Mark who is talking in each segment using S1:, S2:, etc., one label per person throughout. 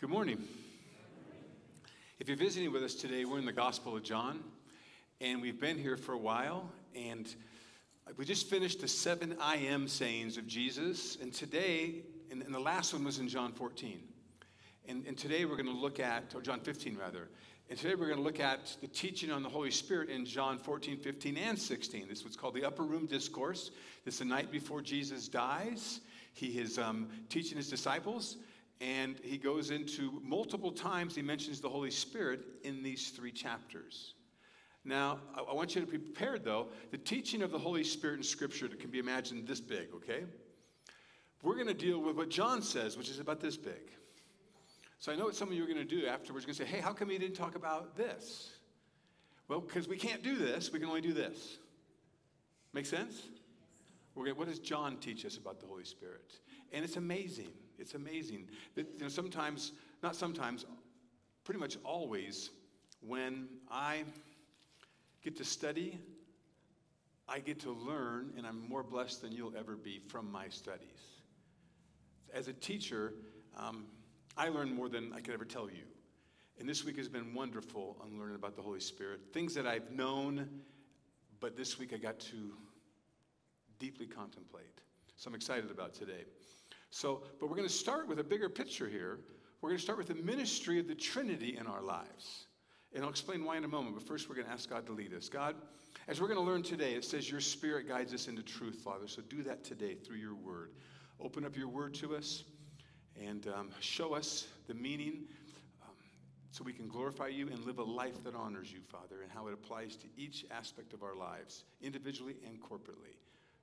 S1: Good morning. If you're visiting with us today, we're in the Gospel of John, and we've been here for a while, and we just finished the seven I am sayings of Jesus, and today, and, and the last one was in John 14. And, and today we're going to look at, or John 15 rather, and today we're going to look at the teaching on the Holy Spirit in John 14, 15, and 16. This is what's called the Upper Room Discourse. This is the night before Jesus dies. He is um, teaching his disciples, and he goes into multiple times, he mentions the Holy Spirit in these three chapters. Now, I want you to be prepared, though. The teaching of the Holy Spirit in Scripture can be imagined this big, okay? We're going to deal with what John says, which is about this big. So I know what some of you are going to do afterwards. You're going to say, hey, how come you didn't talk about this? Well, because we can't do this, we can only do this. Make sense? We're going what does John teach us about the Holy Spirit? And it's amazing. It's amazing that you know, sometimes, not sometimes, pretty much always, when I get to study, I get to learn, and I'm more blessed than you'll ever be from my studies. As a teacher, um, I learn more than I could ever tell you. And this week has been wonderful on learning about the Holy Spirit. Things that I've known, but this week I got to deeply contemplate. So I'm excited about today. So, but we're going to start with a bigger picture here. We're going to start with the ministry of the Trinity in our lives. And I'll explain why in a moment, but first we're going to ask God to lead us. God, as we're going to learn today, it says your spirit guides us into truth, Father. So do that today through your word. Open up your word to us and um, show us the meaning um, so we can glorify you and live a life that honors you, Father, and how it applies to each aspect of our lives, individually and corporately.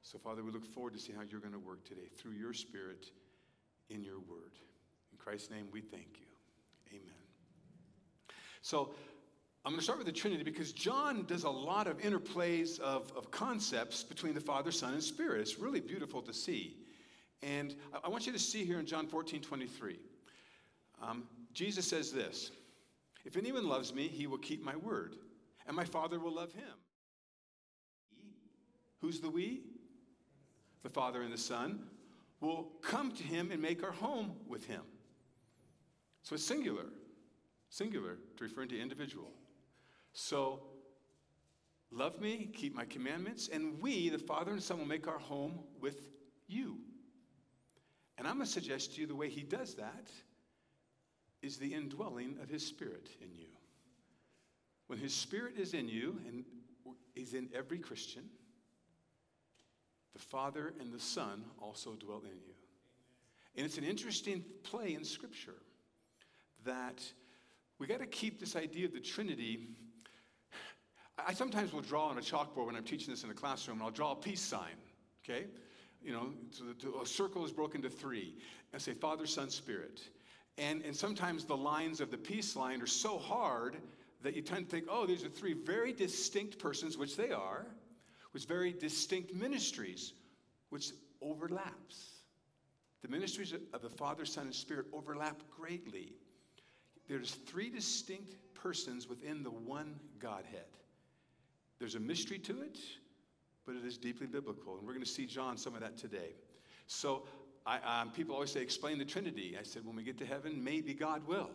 S1: So, Father, we look forward to see how you're going to work today through your Spirit in your word. In Christ's name, we thank you. Amen. So, I'm going to start with the Trinity because John does a lot of interplays of, of concepts between the Father, Son, and Spirit. It's really beautiful to see. And I, I want you to see here in John 14 23. Um, Jesus says this If anyone loves me, he will keep my word, and my Father will love him. Who's the we? The Father and the Son, will come to him and make our home with him. So it's singular, singular to refer to individual. So love me, keep my commandments, and we, the Father and Son, will make our home with you. And I'm going to suggest to you the way he does that is the indwelling of his Spirit in you. When his Spirit is in you, and is in every Christian, the Father and the Son also dwell in you. And it's an interesting play in Scripture that we got to keep this idea of the Trinity. I sometimes will draw on a chalkboard when I'm teaching this in a classroom, and I'll draw a peace sign, okay? You know, so a circle is broken to three. And say Father, Son, Spirit. And, and sometimes the lines of the peace line are so hard that you tend to think, oh, these are three very distinct persons, which they are with very distinct ministries, which overlaps. The ministries of the Father, Son, and Spirit overlap greatly. There's three distinct persons within the one Godhead. There's a mystery to it, but it is deeply biblical. And we're going to see John some of that today. So I, um, people always say, explain the Trinity. I said, when we get to heaven, maybe God will.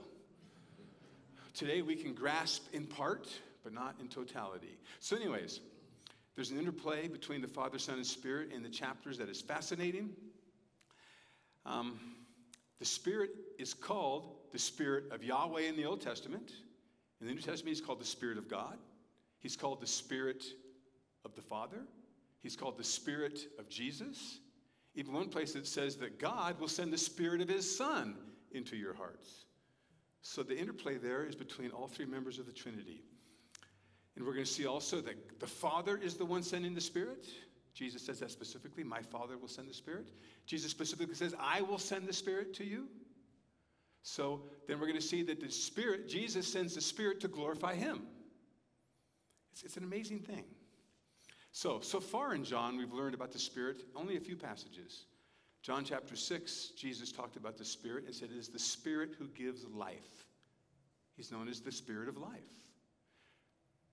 S1: Today we can grasp in part, but not in totality. So, anyways, there's an interplay between the Father, Son, and Spirit in the chapters that is fascinating. Um, the Spirit is called the Spirit of Yahweh in the Old Testament. In the New Testament, he's called the Spirit of God. He's called the Spirit of the Father. He's called the Spirit of Jesus. Even one place it says that God will send the Spirit of His Son into your hearts. So the interplay there is between all three members of the Trinity. And we're going to see also that the Father is the one sending the Spirit. Jesus says that specifically. My Father will send the Spirit. Jesus specifically says, I will send the Spirit to you. So then we're going to see that the Spirit, Jesus sends the Spirit to glorify Him. It's, it's an amazing thing. So, so far in John, we've learned about the Spirit, only a few passages. John chapter 6, Jesus talked about the Spirit and said, It is the Spirit who gives life. He's known as the Spirit of life.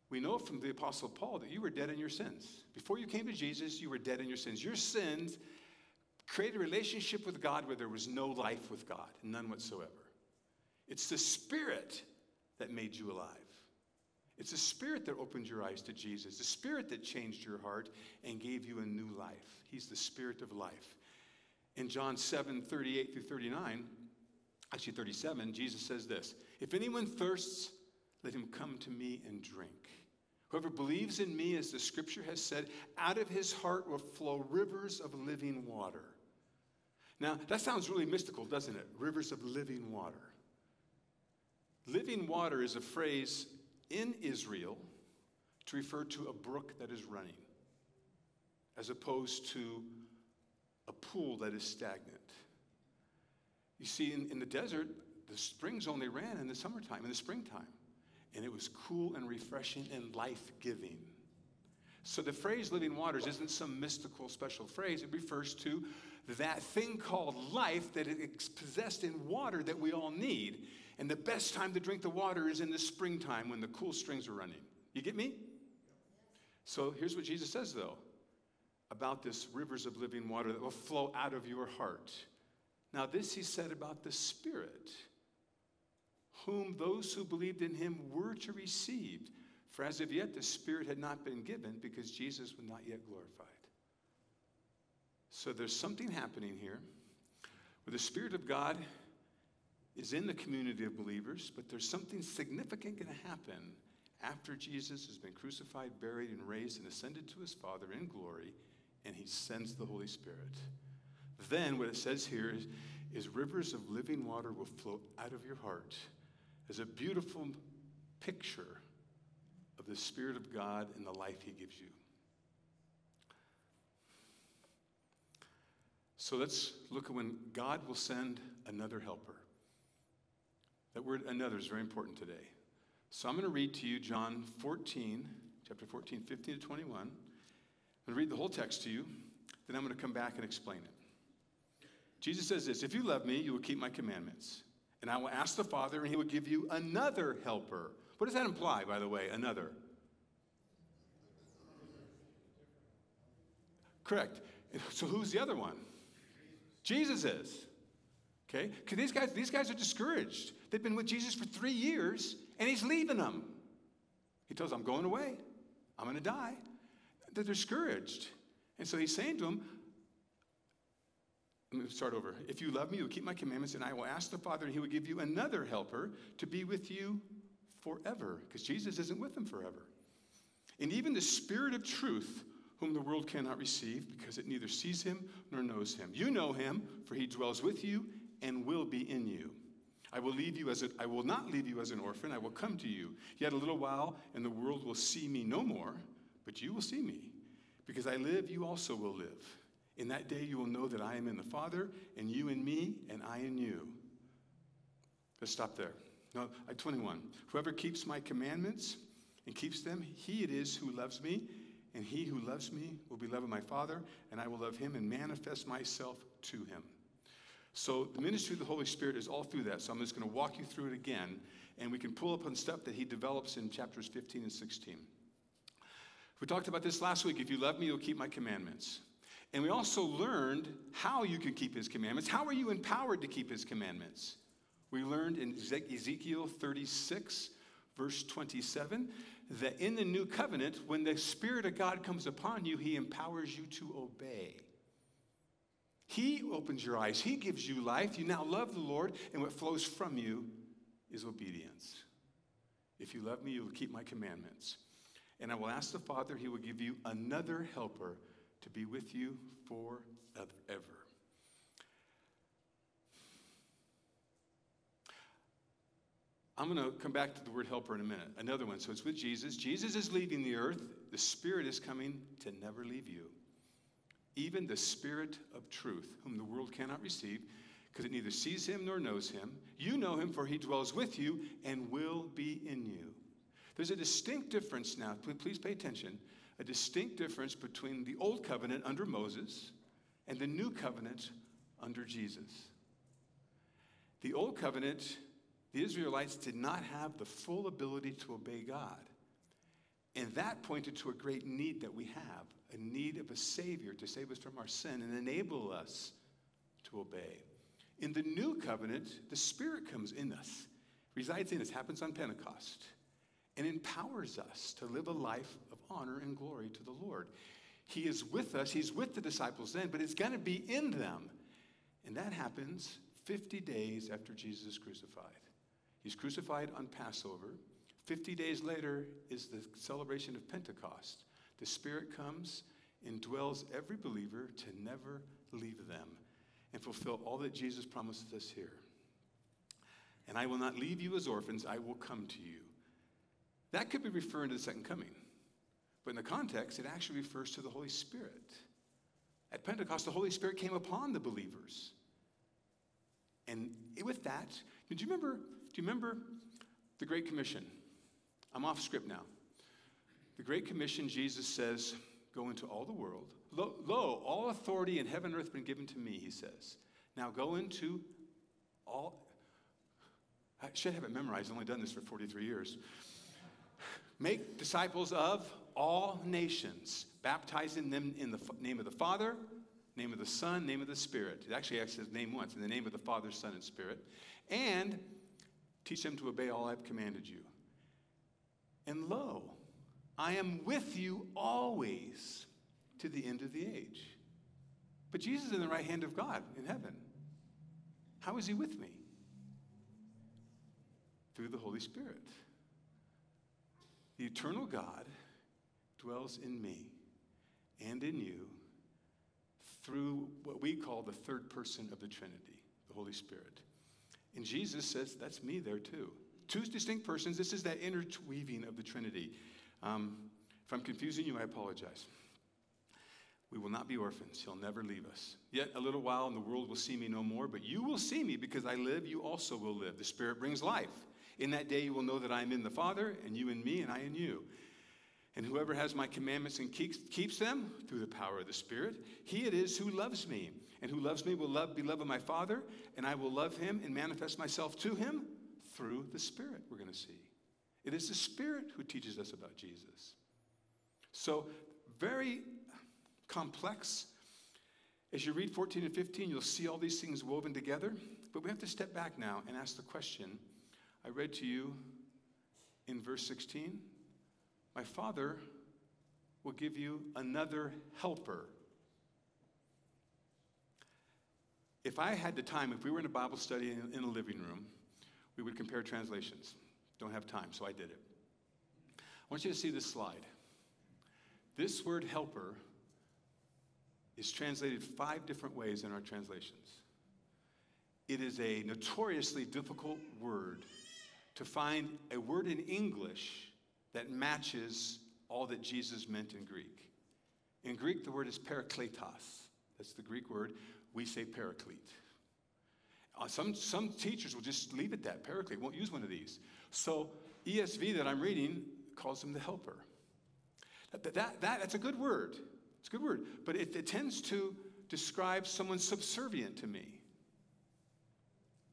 S1: We know from the Apostle Paul that you were dead in your sins. Before you came to Jesus, you were dead in your sins. Your sins created a relationship with God where there was no life with God, none whatsoever. It's the Spirit that made you alive. It's the Spirit that opened your eyes to Jesus, the Spirit that changed your heart and gave you a new life. He's the Spirit of life. In John 7 38 through 39, actually 37, Jesus says this If anyone thirsts, let him come to me and drink. Whoever believes in me, as the scripture has said, out of his heart will flow rivers of living water. Now, that sounds really mystical, doesn't it? Rivers of living water. Living water is a phrase in Israel to refer to a brook that is running, as opposed to a pool that is stagnant. You see, in, in the desert, the springs only ran in the summertime, in the springtime, and it was cool and refreshing and life giving. So the phrase living waters isn't some mystical special phrase, it refers to that thing called life that is possessed in water that we all need. And the best time to drink the water is in the springtime when the cool springs are running. You get me? So here's what Jesus says, though, about this rivers of living water that will flow out of your heart. Now, this he said about the Spirit, whom those who believed in him were to receive. For as of yet, the Spirit had not been given because Jesus was not yet glorified. So there's something happening here where the Spirit of God is in the community of believers, but there's something significant going to happen after Jesus has been crucified, buried, and raised and ascended to his Father in glory, and he sends the Holy Spirit. Then, what it says here is, is rivers of living water will flow out of your heart as a beautiful picture of the Spirit of God and the life he gives you. So let's look at when God will send another helper. That word another is very important today. So I'm going to read to you John 14, chapter 14, 15 to 21. I'm going to read the whole text to you, then I'm going to come back and explain it. Jesus says this If you love me, you will keep my commandments. And I will ask the Father, and he will give you another helper. What does that imply, by the way? Another. Correct. So who's the other one? Jesus is. Okay? Because these guys, these guys are discouraged. They've been with Jesus for three years, and he's leaving them. He tells them, I'm going away. I'm going to die. They're discouraged. And so he's saying to them, let me start over. If you love me, you'll keep my commandments, and I will ask the Father, and he will give you another helper to be with you forever, because Jesus isn't with them forever. And even the Spirit of truth, whom the world cannot receive, because it neither sees him nor knows him. You know him, for he dwells with you and will be in you. I will leave you as a, I will not leave you as an orphan. I will come to you. Yet a little while, and the world will see me no more, but you will see me. Because I live, you also will live. In that day, you will know that I am in the Father, and you in me, and I in you. Let's stop there. No, uh, 21. Whoever keeps my commandments and keeps them, he it is who loves me, and he who loves me will be loved of my Father, and I will love him and manifest myself to him. So the ministry of the Holy Spirit is all through that. So I'm just going to walk you through it again, and we can pull up on stuff that he develops in chapters 15 and 16. We talked about this last week. If you love me, you'll keep my commandments. And we also learned how you can keep his commandments. How are you empowered to keep his commandments? We learned in Ezekiel 36, verse 27, that in the new covenant, when the Spirit of God comes upon you, he empowers you to obey. He opens your eyes, He gives you life. You now love the Lord, and what flows from you is obedience. If you love me, you will keep my commandments. And I will ask the Father, He will give you another helper to be with you forever. I'm going to come back to the word helper in a minute. Another one. So it's with Jesus. Jesus is leaving the earth. The Spirit is coming to never leave you even the Spirit of truth, whom the world cannot receive, because it neither sees him nor knows him. You know him, for he dwells with you and will be in you. There's a distinct difference now, please pay attention, a distinct difference between the old covenant under Moses and the new covenant under Jesus. The old covenant, the Israelites did not have the full ability to obey God. And that pointed to a great need that we have a need of a Savior to save us from our sin and enable us to obey. In the new covenant, the Spirit comes in us resides in us, happens on Pentecost, and empowers us to live a life honor and glory to the Lord. He is with us, He's with the disciples then, but it's going to be in them. And that happens 50 days after Jesus is crucified. He's crucified on Passover. 50 days later is the celebration of Pentecost. The Spirit comes and dwells every believer to never leave them and fulfill all that Jesus promises us here. And I will not leave you as orphans, I will come to you. That could be referring to the second coming. But in the context, it actually refers to the Holy Spirit. At Pentecost, the Holy Spirit came upon the believers. And with that, do you remember, do you remember the Great Commission? I'm off script now. The Great Commission, Jesus says, Go into all the world. Lo, lo, all authority in heaven and earth been given to me, he says. Now go into all. I should have it memorized. I've only done this for 43 years. Make disciples of all nations, baptizing them in the name of the Father, name of the Son, name of the Spirit. It actually says name once, in the name of the Father, Son, and Spirit. And teach them to obey all I've commanded you. And lo, I am with you always to the end of the age. But Jesus is in the right hand of God in heaven. How is he with me? Through the Holy Spirit. The eternal God dwells in me and in you through what we call the third person of the Trinity, the Holy Spirit. And Jesus says, That's me there too. Two distinct persons. This is that interweaving of the Trinity. Um, if I'm confusing you, I apologize. We will not be orphans. He'll never leave us. Yet a little while, and the world will see me no more, but you will see me because I live, you also will live. The Spirit brings life. In that day, you will know that I am in the Father, and you in me, and I in you. And whoever has my commandments and keeps, keeps them through the power of the Spirit, he it is who loves me. And who loves me will love, be loved of my Father, and I will love him and manifest myself to him through the Spirit, we're going to see. It is the Spirit who teaches us about Jesus. So, very complex. As you read 14 and 15, you'll see all these things woven together. But we have to step back now and ask the question I read to you in verse 16 My Father will give you another helper. If I had the time, if we were in a Bible study in, in a living room, we would compare translations. Don't have time, so I did it. I want you to see this slide. This word helper is translated five different ways in our translations. It is a notoriously difficult word to find a word in English that matches all that Jesus meant in Greek. In Greek, the word is parakletos. That's the Greek word. We say paraclete. Uh, some, some teachers will just leave it that, paraclete, won't use one of these. So ESV that I'm reading calls him the helper. That, that, that, that's a good word. It's a good word. But it, it tends to describe someone subservient to me.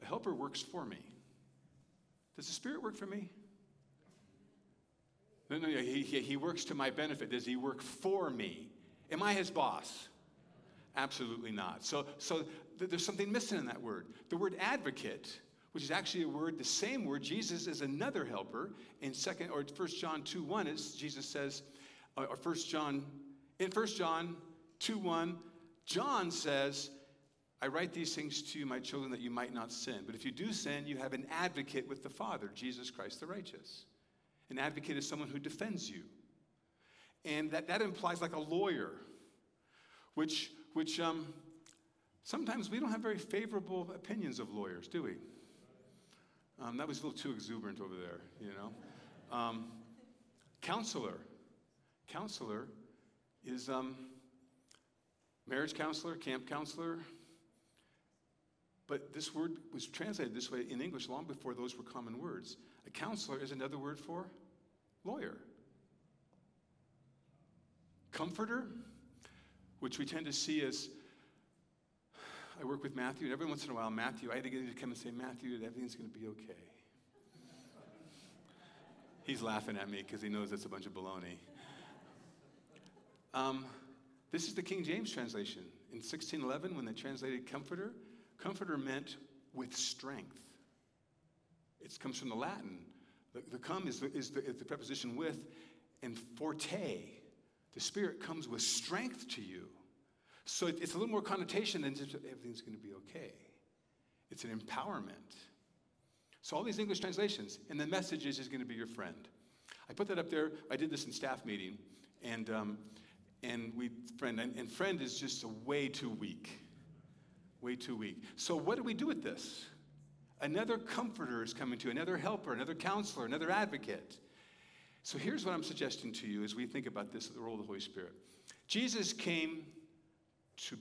S1: A helper works for me. Does the Spirit work for me? No, no, he, he, works to my benefit. Does he work for me? Am I his boss? Absolutely not. So, so th- there's something missing in that word. The word advocate, which is actually a word, the same word, Jesus is another helper. In second or First John 2 1, is Jesus says, or First John, in First John 2 1, John says, I write these things to you, my children, that you might not sin. But if you do sin, you have an advocate with the Father, Jesus Christ the righteous. An advocate is someone who defends you. And that, that implies like a lawyer, which, which um, sometimes we don't have very favorable opinions of lawyers, do we? Um, that was a little too exuberant over there, you know. Um, counselor. Counselor is um, marriage counselor, camp counselor. But this word was translated this way in English long before those were common words. A counselor is another word for lawyer. Comforter, which we tend to see as I work with Matthew, and every once in a while, Matthew, I had to get him to come and say, Matthew, everything's going to be okay. He's laughing at me because he knows that's a bunch of baloney. Um, this is the King James translation. In 1611, when they translated comforter, comforter meant with strength. It comes from the Latin. The, the come is the, is, the, is the preposition with, and forte. The Spirit comes with strength to you. So it, it's a little more connotation than just everything's going to be okay. It's an empowerment. So all these English translations, and the message is, is going to be your friend. I put that up there. I did this in staff meeting, and um, and we friend and, and friend is just way too weak, way too weak. So what do we do with this? Another comforter is coming to you, another helper, another counselor, another advocate. So here's what I'm suggesting to you as we think about this, the role of the Holy Spirit. Jesus came to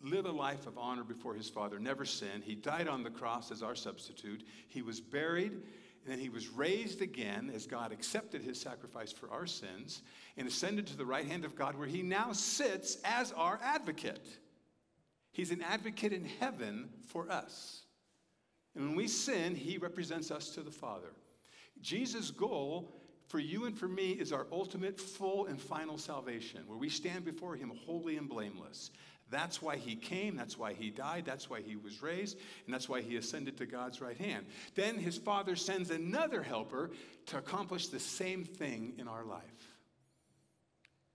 S1: live a life of honor before his Father, never sin. He died on the cross as our substitute. He was buried, and then he was raised again as God accepted his sacrifice for our sins and ascended to the right hand of God, where he now sits as our advocate. He's an advocate in heaven for us. And when we sin, he represents us to the Father. Jesus' goal for you and for me is our ultimate, full, and final salvation, where we stand before him holy and blameless. That's why he came, that's why he died, that's why he was raised, and that's why he ascended to God's right hand. Then his Father sends another helper to accomplish the same thing in our life.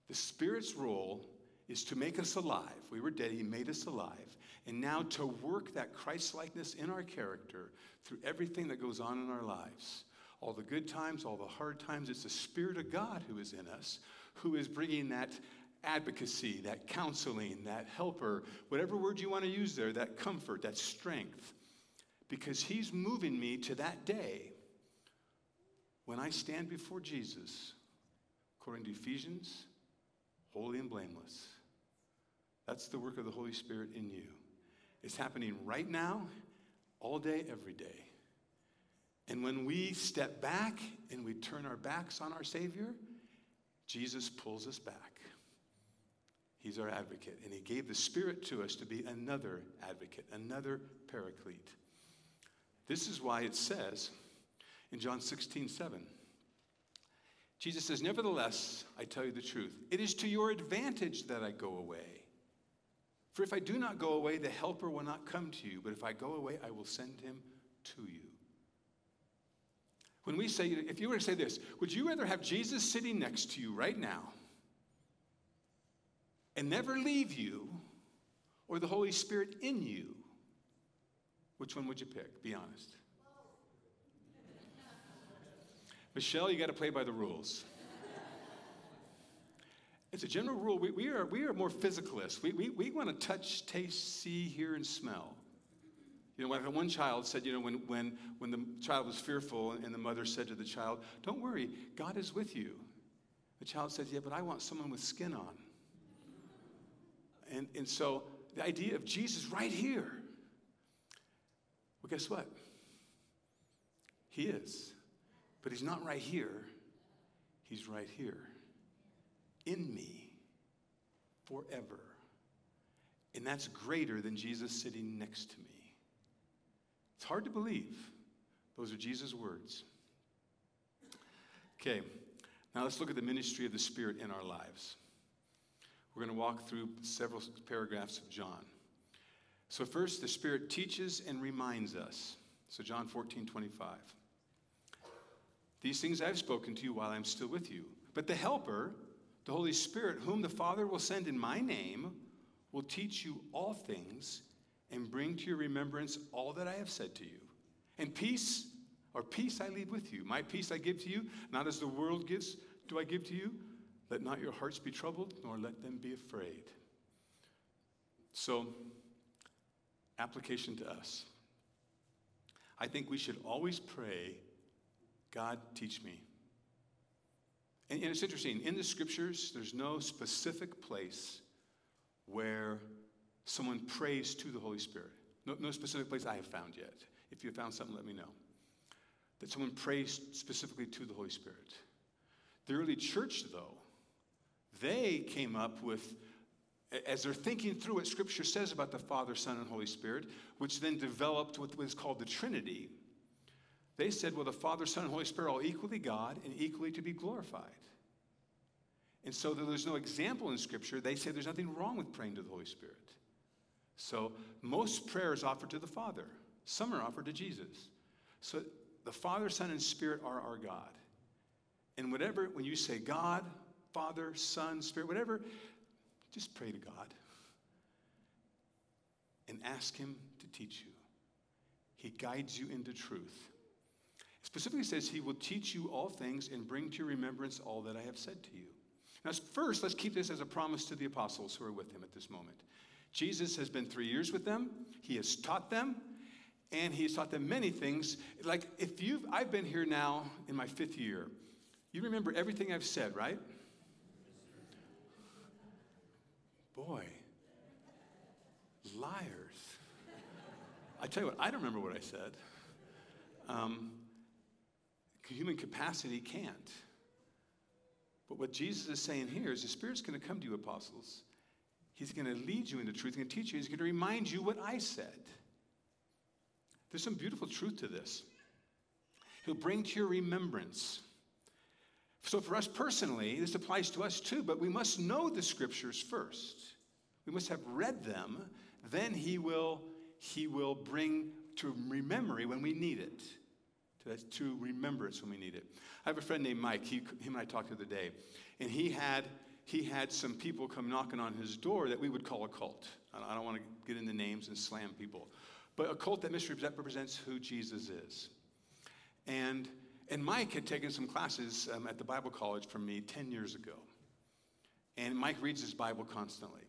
S1: The Spirit's role is to make us alive. We were dead, he made us alive. And now to work that Christ likeness in our character through everything that goes on in our lives. All the good times, all the hard times, it's the Spirit of God who is in us, who is bringing that advocacy, that counseling, that helper, whatever word you want to use there, that comfort, that strength. Because He's moving me to that day when I stand before Jesus, according to Ephesians, holy and blameless. That's the work of the Holy Spirit in you. It's happening right now, all day, every day. And when we step back and we turn our backs on our Savior, Jesus pulls us back. He's our advocate. And He gave the Spirit to us to be another advocate, another paraclete. This is why it says in John 16, 7, Jesus says, Nevertheless, I tell you the truth, it is to your advantage that I go away. For if I do not go away, the Helper will not come to you, but if I go away, I will send him to you. When we say, if you were to say this, would you rather have Jesus sitting next to you right now and never leave you, or the Holy Spirit in you? Which one would you pick? Be honest. Michelle, you got to play by the rules. As a general rule, we, we, are, we are more physicalists. We, we, we want to touch, taste, see, hear, and smell. You know, one child said, you know, when, when, when the child was fearful and the mother said to the child, Don't worry, God is with you. The child said, Yeah, but I want someone with skin on. And, and so the idea of Jesus right here. Well, guess what? He is. But he's not right here, he's right here in me forever. And that's greater than Jesus sitting next to me. It's hard to believe. Those are Jesus' words. Okay, now let's look at the ministry of the Spirit in our lives. We're going to walk through several paragraphs of John. So, first, the Spirit teaches and reminds us. So, John 14, 25. These things I've spoken to you while I'm still with you. But the Helper, the Holy Spirit, whom the Father will send in my name, will teach you all things and bring to your remembrance all that I have said to you. And peace, or peace I leave with you. My peace I give to you, not as the world gives, do I give to you. Let not your hearts be troubled, nor let them be afraid. So, application to us. I think we should always pray, God, teach me. And, and it's interesting, in the scriptures, there's no specific place where someone prays to the Holy Spirit. No, no specific place I have found yet. If you found something, let me know. That someone prays specifically to the Holy Spirit. The early church, though, they came up with, as they're thinking through what Scripture says about the Father, Son, and Holy Spirit, which then developed what was called the Trinity, they said, well, the Father, Son, and Holy Spirit are all equally God and equally to be glorified. And so there's no example in Scripture. They say there's nothing wrong with praying to the Holy Spirit. So most prayers offered to the Father, some are offered to Jesus. So the Father, Son, and Spirit are our God. And whatever, when you say God, Father, Son, Spirit, whatever, just pray to God and ask Him to teach you. He guides you into truth. Specifically says He will teach you all things and bring to your remembrance all that I have said to you. Now, first, let's keep this as a promise to the apostles who are with Him at this moment. Jesus has been three years with them, He has taught them, and He has taught them many things. Like, if you've, I've been here now in my fifth year, you remember everything I've said, right? Boy, liars. I tell you what, I don't remember what I said. Um, human capacity can't. But what Jesus is saying here is the Spirit's going to come to you, apostles. He's going to lead you into truth. He's going to teach you. He's going to remind you what I said. There's some beautiful truth to this. He'll bring to your remembrance. So, for us personally, this applies to us too, but we must know the scriptures first. We must have read them. Then He will, he will bring to memory when we need it to, to remembrance when we need it. I have a friend named Mike. He, him and I talked the other day, and he had he had some people come knocking on his door that we would call a cult. I don't want to get into names and slam people, but a cult that misrepresents who Jesus is. And and Mike had taken some classes um, at the Bible college from me 10 years ago. And Mike reads his Bible constantly.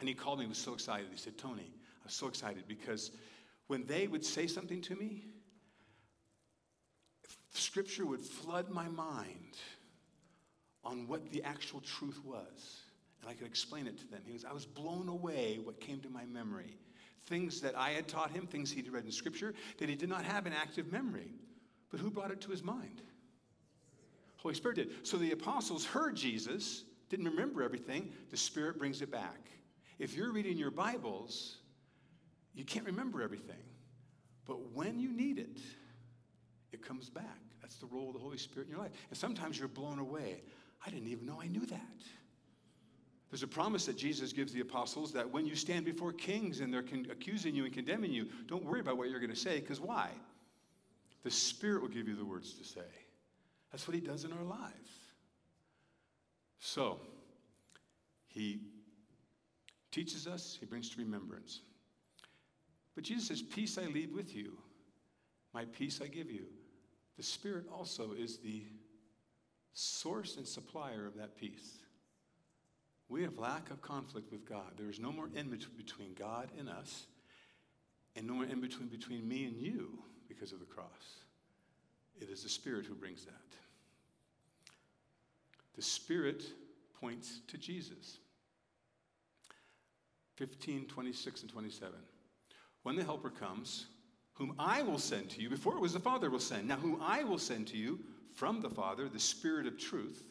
S1: And he called me, he was so excited. He said, Tony, I was so excited because when they would say something to me, Scripture would flood my mind on what the actual truth was. And I could explain it to them. He was, I was blown away what came to my memory. Things that I had taught him, things he'd read in Scripture, that he did not have an active memory. But who brought it to his mind? Holy Spirit did. So the apostles heard Jesus, didn't remember everything. The Spirit brings it back. If you're reading your Bibles, you can't remember everything. But when you need it, it comes back. That's the role of the Holy Spirit in your life. And sometimes you're blown away. I didn't even know I knew that. There's a promise that Jesus gives the apostles that when you stand before kings and they're con- accusing you and condemning you, don't worry about what you're going to say, because why? The Spirit will give you the words to say. That's what He does in our lives. So, He teaches us, He brings to remembrance. But Jesus says, Peace I leave with you, my peace I give you. The Spirit also is the source and supplier of that peace. We have lack of conflict with God. There is no more in between God and us, and no more in between between me and you because of the cross. It is the Spirit who brings that. The Spirit points to Jesus. 15, 26, and 27. When the Helper comes, whom I will send to you, before it was the Father will send, now whom I will send to you from the Father, the Spirit of truth,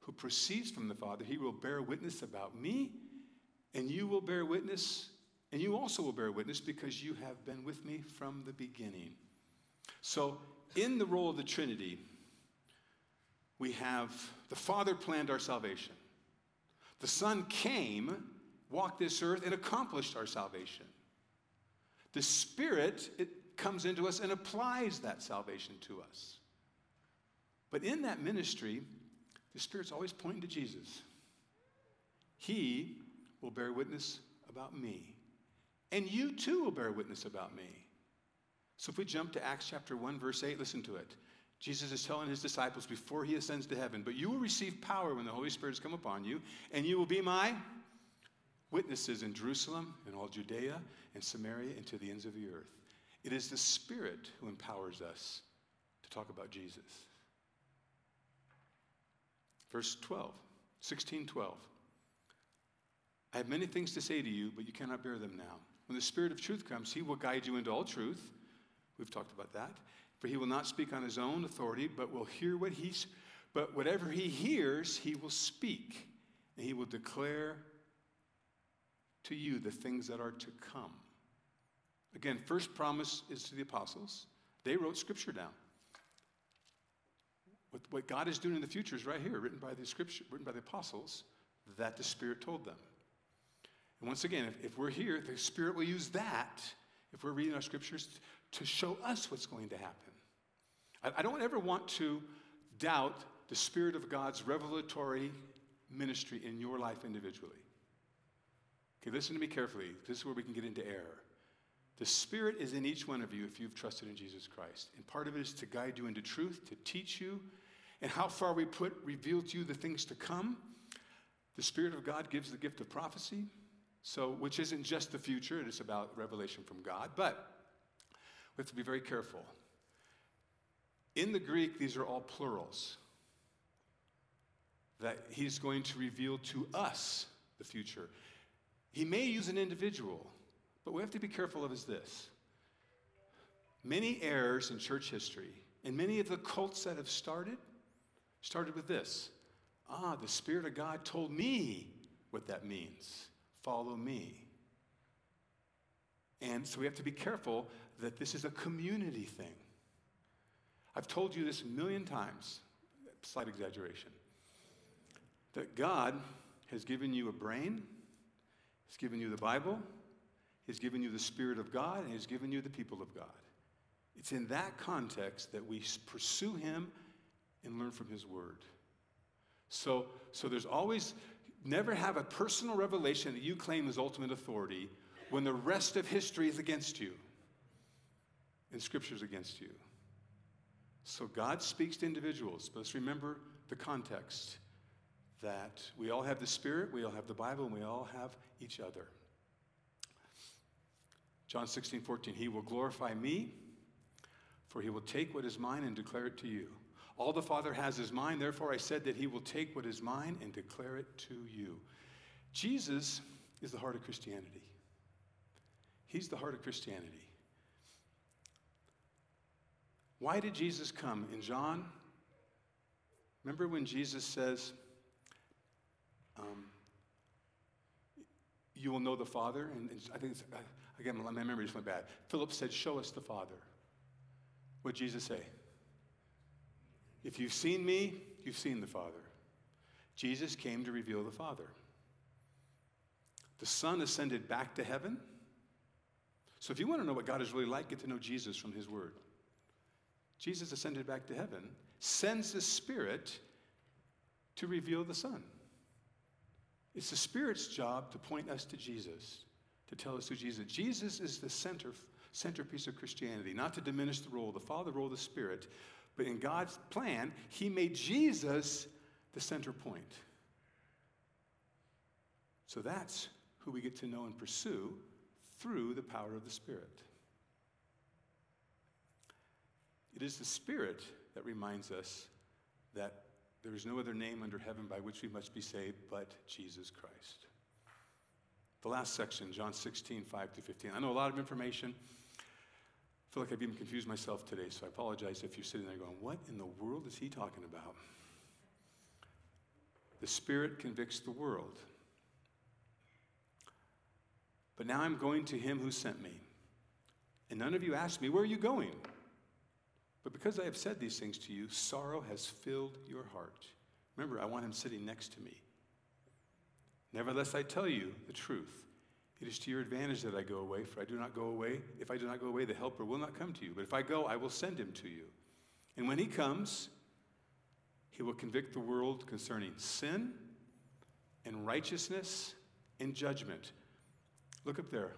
S1: who proceeds from the Father, he will bear witness about me, and you will bear witness, and you also will bear witness because you have been with me from the beginning. So, in the role of the Trinity, we have the Father planned our salvation. The Son came, walked this earth, and accomplished our salvation. The Spirit, it comes into us and applies that salvation to us. But in that ministry, the Spirit's always pointing to Jesus. He will bear witness about me. And you too will bear witness about me. So if we jump to Acts chapter 1, verse 8, listen to it. Jesus is telling his disciples before he ascends to heaven, but you will receive power when the Holy Spirit has come upon you, and you will be my witnesses in Jerusalem and all Judea and Samaria and to the ends of the earth. It is the Spirit who empowers us to talk about Jesus. Verse 12, 16, 12. I have many things to say to you, but you cannot bear them now. When the Spirit of truth comes, he will guide you into all truth. We've talked about that. For he will not speak on his own authority, but will hear what he's but whatever he hears, he will speak, and he will declare to you the things that are to come. Again, first promise is to the apostles. They wrote scripture down. What, God is doing in the future is right here, written by the scripture, written by the apostles, that the Spirit told them. And once again, if, if we're here, the Spirit will use that, if we're reading our scriptures, to show us what's going to happen. I, I don't ever want to doubt the Spirit of God's revelatory ministry in your life individually. Okay, listen to me carefully. This is where we can get into error. The Spirit is in each one of you if you've trusted in Jesus Christ. And part of it is to guide you into truth, to teach you, and how far we put reveal to you the things to come. The Spirit of God gives the gift of prophecy, so which isn't just the future, it is about revelation from God. But we have to be very careful. In the Greek, these are all plurals. That he's going to reveal to us the future. He may use an individual, but we have to be careful of is this. Many errors in church history, and many of the cults that have started, started with this. Ah, the Spirit of God told me what that means. Follow me. And so we have to be careful that this is a community thing. I've told you this a million times, slight exaggeration, that God has given you a brain, He's given you the Bible, He's given you the Spirit of God, and He's given you the people of God. It's in that context that we pursue Him and learn from His Word. So, so there's always, never have a personal revelation that you claim is ultimate authority when the rest of history is against you and Scripture's against you. So God speaks to individuals, but let's remember the context that we all have the Spirit, we all have the Bible, and we all have each other. John 16, 14, He will glorify me, for He will take what is mine and declare it to you. All the Father has is mine, therefore I said that He will take what is mine and declare it to you. Jesus is the heart of Christianity. He's the heart of Christianity. Why did Jesus come? In John, remember when Jesus says, um, You will know the Father? And, and I think, uh, again, my memory just went bad. Philip said, Show us the Father. What did Jesus say? If you've seen me, you've seen the Father. Jesus came to reveal the Father. The Son ascended back to heaven. So if you want to know what God is really like, get to know Jesus from His Word. Jesus ascended back to heaven, sends the Spirit to reveal the Son. It's the Spirit's job to point us to Jesus, to tell us who Jesus is. Jesus is the center, centerpiece of Christianity, not to diminish the role the Father, the role of the Spirit, but in God's plan, He made Jesus the center point. So that's who we get to know and pursue through the power of the Spirit. It is the Spirit that reminds us that there is no other name under heaven by which we must be saved but Jesus Christ. The last section, John 16, 5 to 15. I know a lot of information. I feel like I've even confused myself today, so I apologize if you're sitting there going, What in the world is he talking about? The Spirit convicts the world. But now I'm going to him who sent me. And none of you asked me, Where are you going? But because I have said these things to you, sorrow has filled your heart. Remember, I want him sitting next to me. Nevertheless, I tell you the truth. It is to your advantage that I go away, for I do not go away. If I do not go away, the Helper will not come to you. But if I go, I will send him to you. And when he comes, he will convict the world concerning sin and righteousness and judgment. Look up there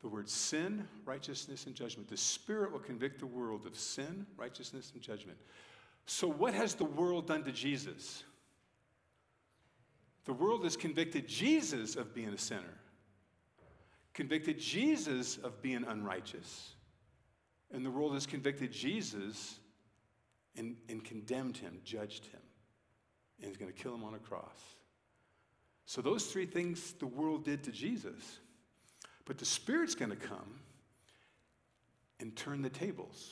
S1: the word sin, righteousness, and judgment. The Spirit will convict the world of sin, righteousness, and judgment. So, what has the world done to Jesus? The world has convicted Jesus of being a sinner, convicted Jesus of being unrighteous, and the world has convicted Jesus and, and condemned him, judged him, and is going to kill him on a cross. So, those three things the world did to Jesus. But the Spirit's going to come and turn the tables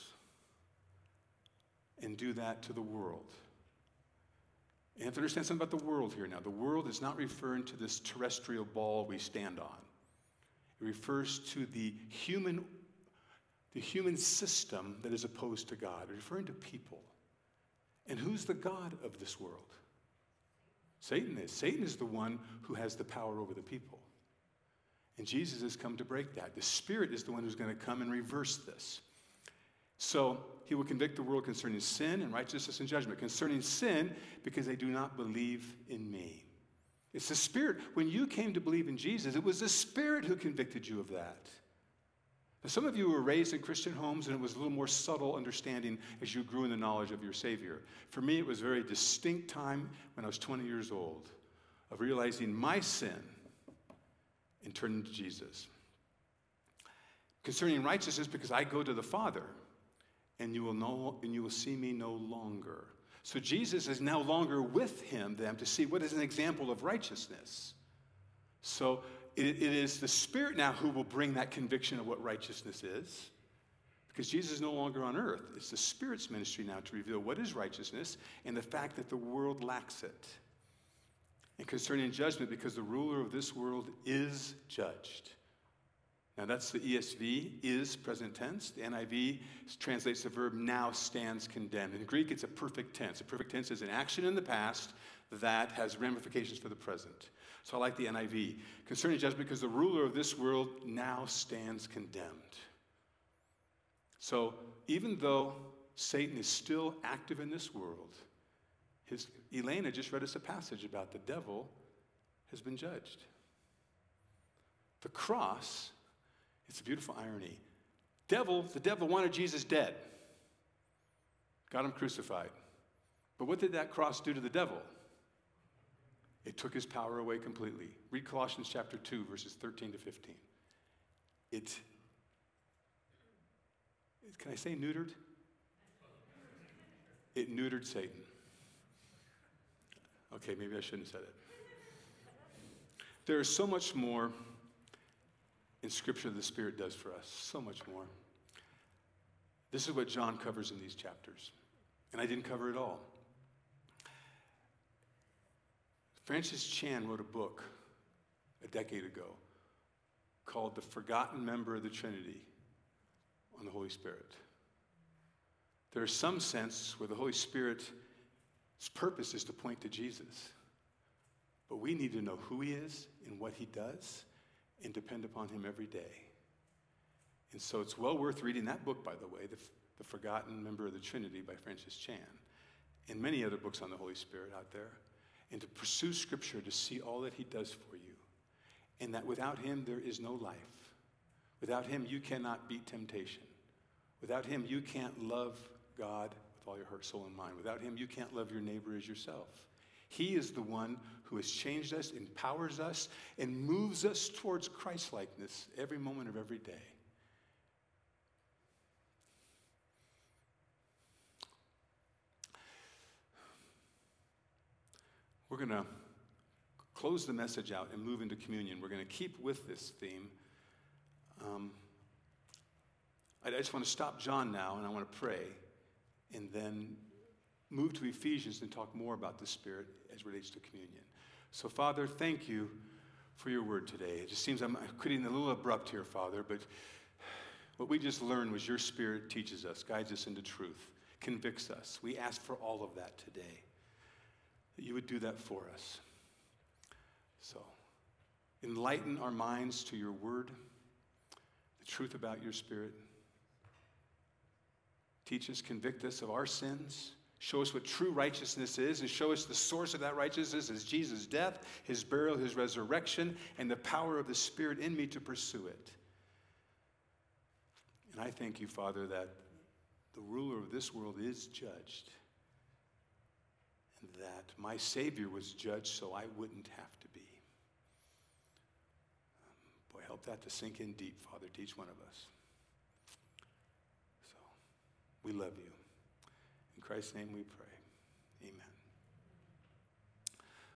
S1: and do that to the world. You have to understand something about the world here now. The world is not referring to this terrestrial ball we stand on. It refers to the human, the human system that is opposed to God, referring to people. And who's the God of this world? Satan is. Satan is the one who has the power over the people. And Jesus has come to break that. The Spirit is the one who's going to come and reverse this. So he will convict the world concerning sin and righteousness and judgment. Concerning sin, because they do not believe in me. It's the Spirit. When you came to believe in Jesus, it was the Spirit who convicted you of that. Some of you were raised in Christian homes, and it was a little more subtle understanding as you grew in the knowledge of your Savior. For me, it was a very distinct time when I was 20 years old of realizing my sin and turning to Jesus. Concerning righteousness, because I go to the Father, and you will, know, and you will see me no longer. So Jesus is no longer with him, them, to see what is an example of righteousness. So it, it is the Spirit now who will bring that conviction of what righteousness is. Because Jesus is no longer on earth. It's the Spirit's ministry now to reveal what is righteousness and the fact that the world lacks it. And concerning judgment, because the ruler of this world is judged. Now that's the ESV, is present tense. The NIV translates the verb now stands condemned. In Greek, it's a perfect tense. A perfect tense is an action in the past that has ramifications for the present. So I like the NIV. Concerning judgment, because the ruler of this world now stands condemned. So even though Satan is still active in this world, his, Elena just read us a passage about the devil has been judged. The cross it's a beautiful irony. Devil, the devil wanted Jesus dead, got him crucified. But what did that cross do to the devil? It took his power away completely. Read Colossians chapter 2, verses 13 to 15. It, can I say neutered? It neutered Satan. Okay, maybe I shouldn't have said it. There is so much more in Scripture the Spirit does for us. So much more. This is what John covers in these chapters. And I didn't cover it all. Francis Chan wrote a book a decade ago called The Forgotten Member of the Trinity on the Holy Spirit. There is some sense where the Holy Spirit's purpose is to point to Jesus. But we need to know who he is and what he does and depend upon Him every day. And so it's well worth reading that book, by the way, The, the Forgotten Member of the Trinity by Francis Chan, and many other books on the Holy Spirit out there, and to pursue Scripture to see all that He does for you, and that without Him there is no life. Without Him, you cannot beat temptation. Without Him, you can't love God all your heart, soul, and mind. Without Him, you can't love your neighbor as yourself. He is the one who has changed us, empowers us, and moves us towards Christlikeness every moment of every day. We're going to close the message out and move into communion. We're going to keep with this theme. Um, I just want to stop John now and I want to pray and then move to Ephesians and talk more about the Spirit as relates to communion. So, Father, thank you for your word today. It just seems I'm getting a little abrupt here, Father, but what we just learned was your Spirit teaches us, guides us into truth, convicts us. We ask for all of that today, that you would do that for us. So, enlighten our minds to your word, the truth about your Spirit. Teach us, convict us of our sins Show us what true righteousness is and show us the source of that righteousness is Jesus' death, his burial, his resurrection, and the power of the Spirit in me to pursue it. And I thank you, Father, that the ruler of this world is judged. And that my Savior was judged so I wouldn't have to be. boy, help that to sink in deep, Father, to each one of us. We love you. In Christ's name we pray.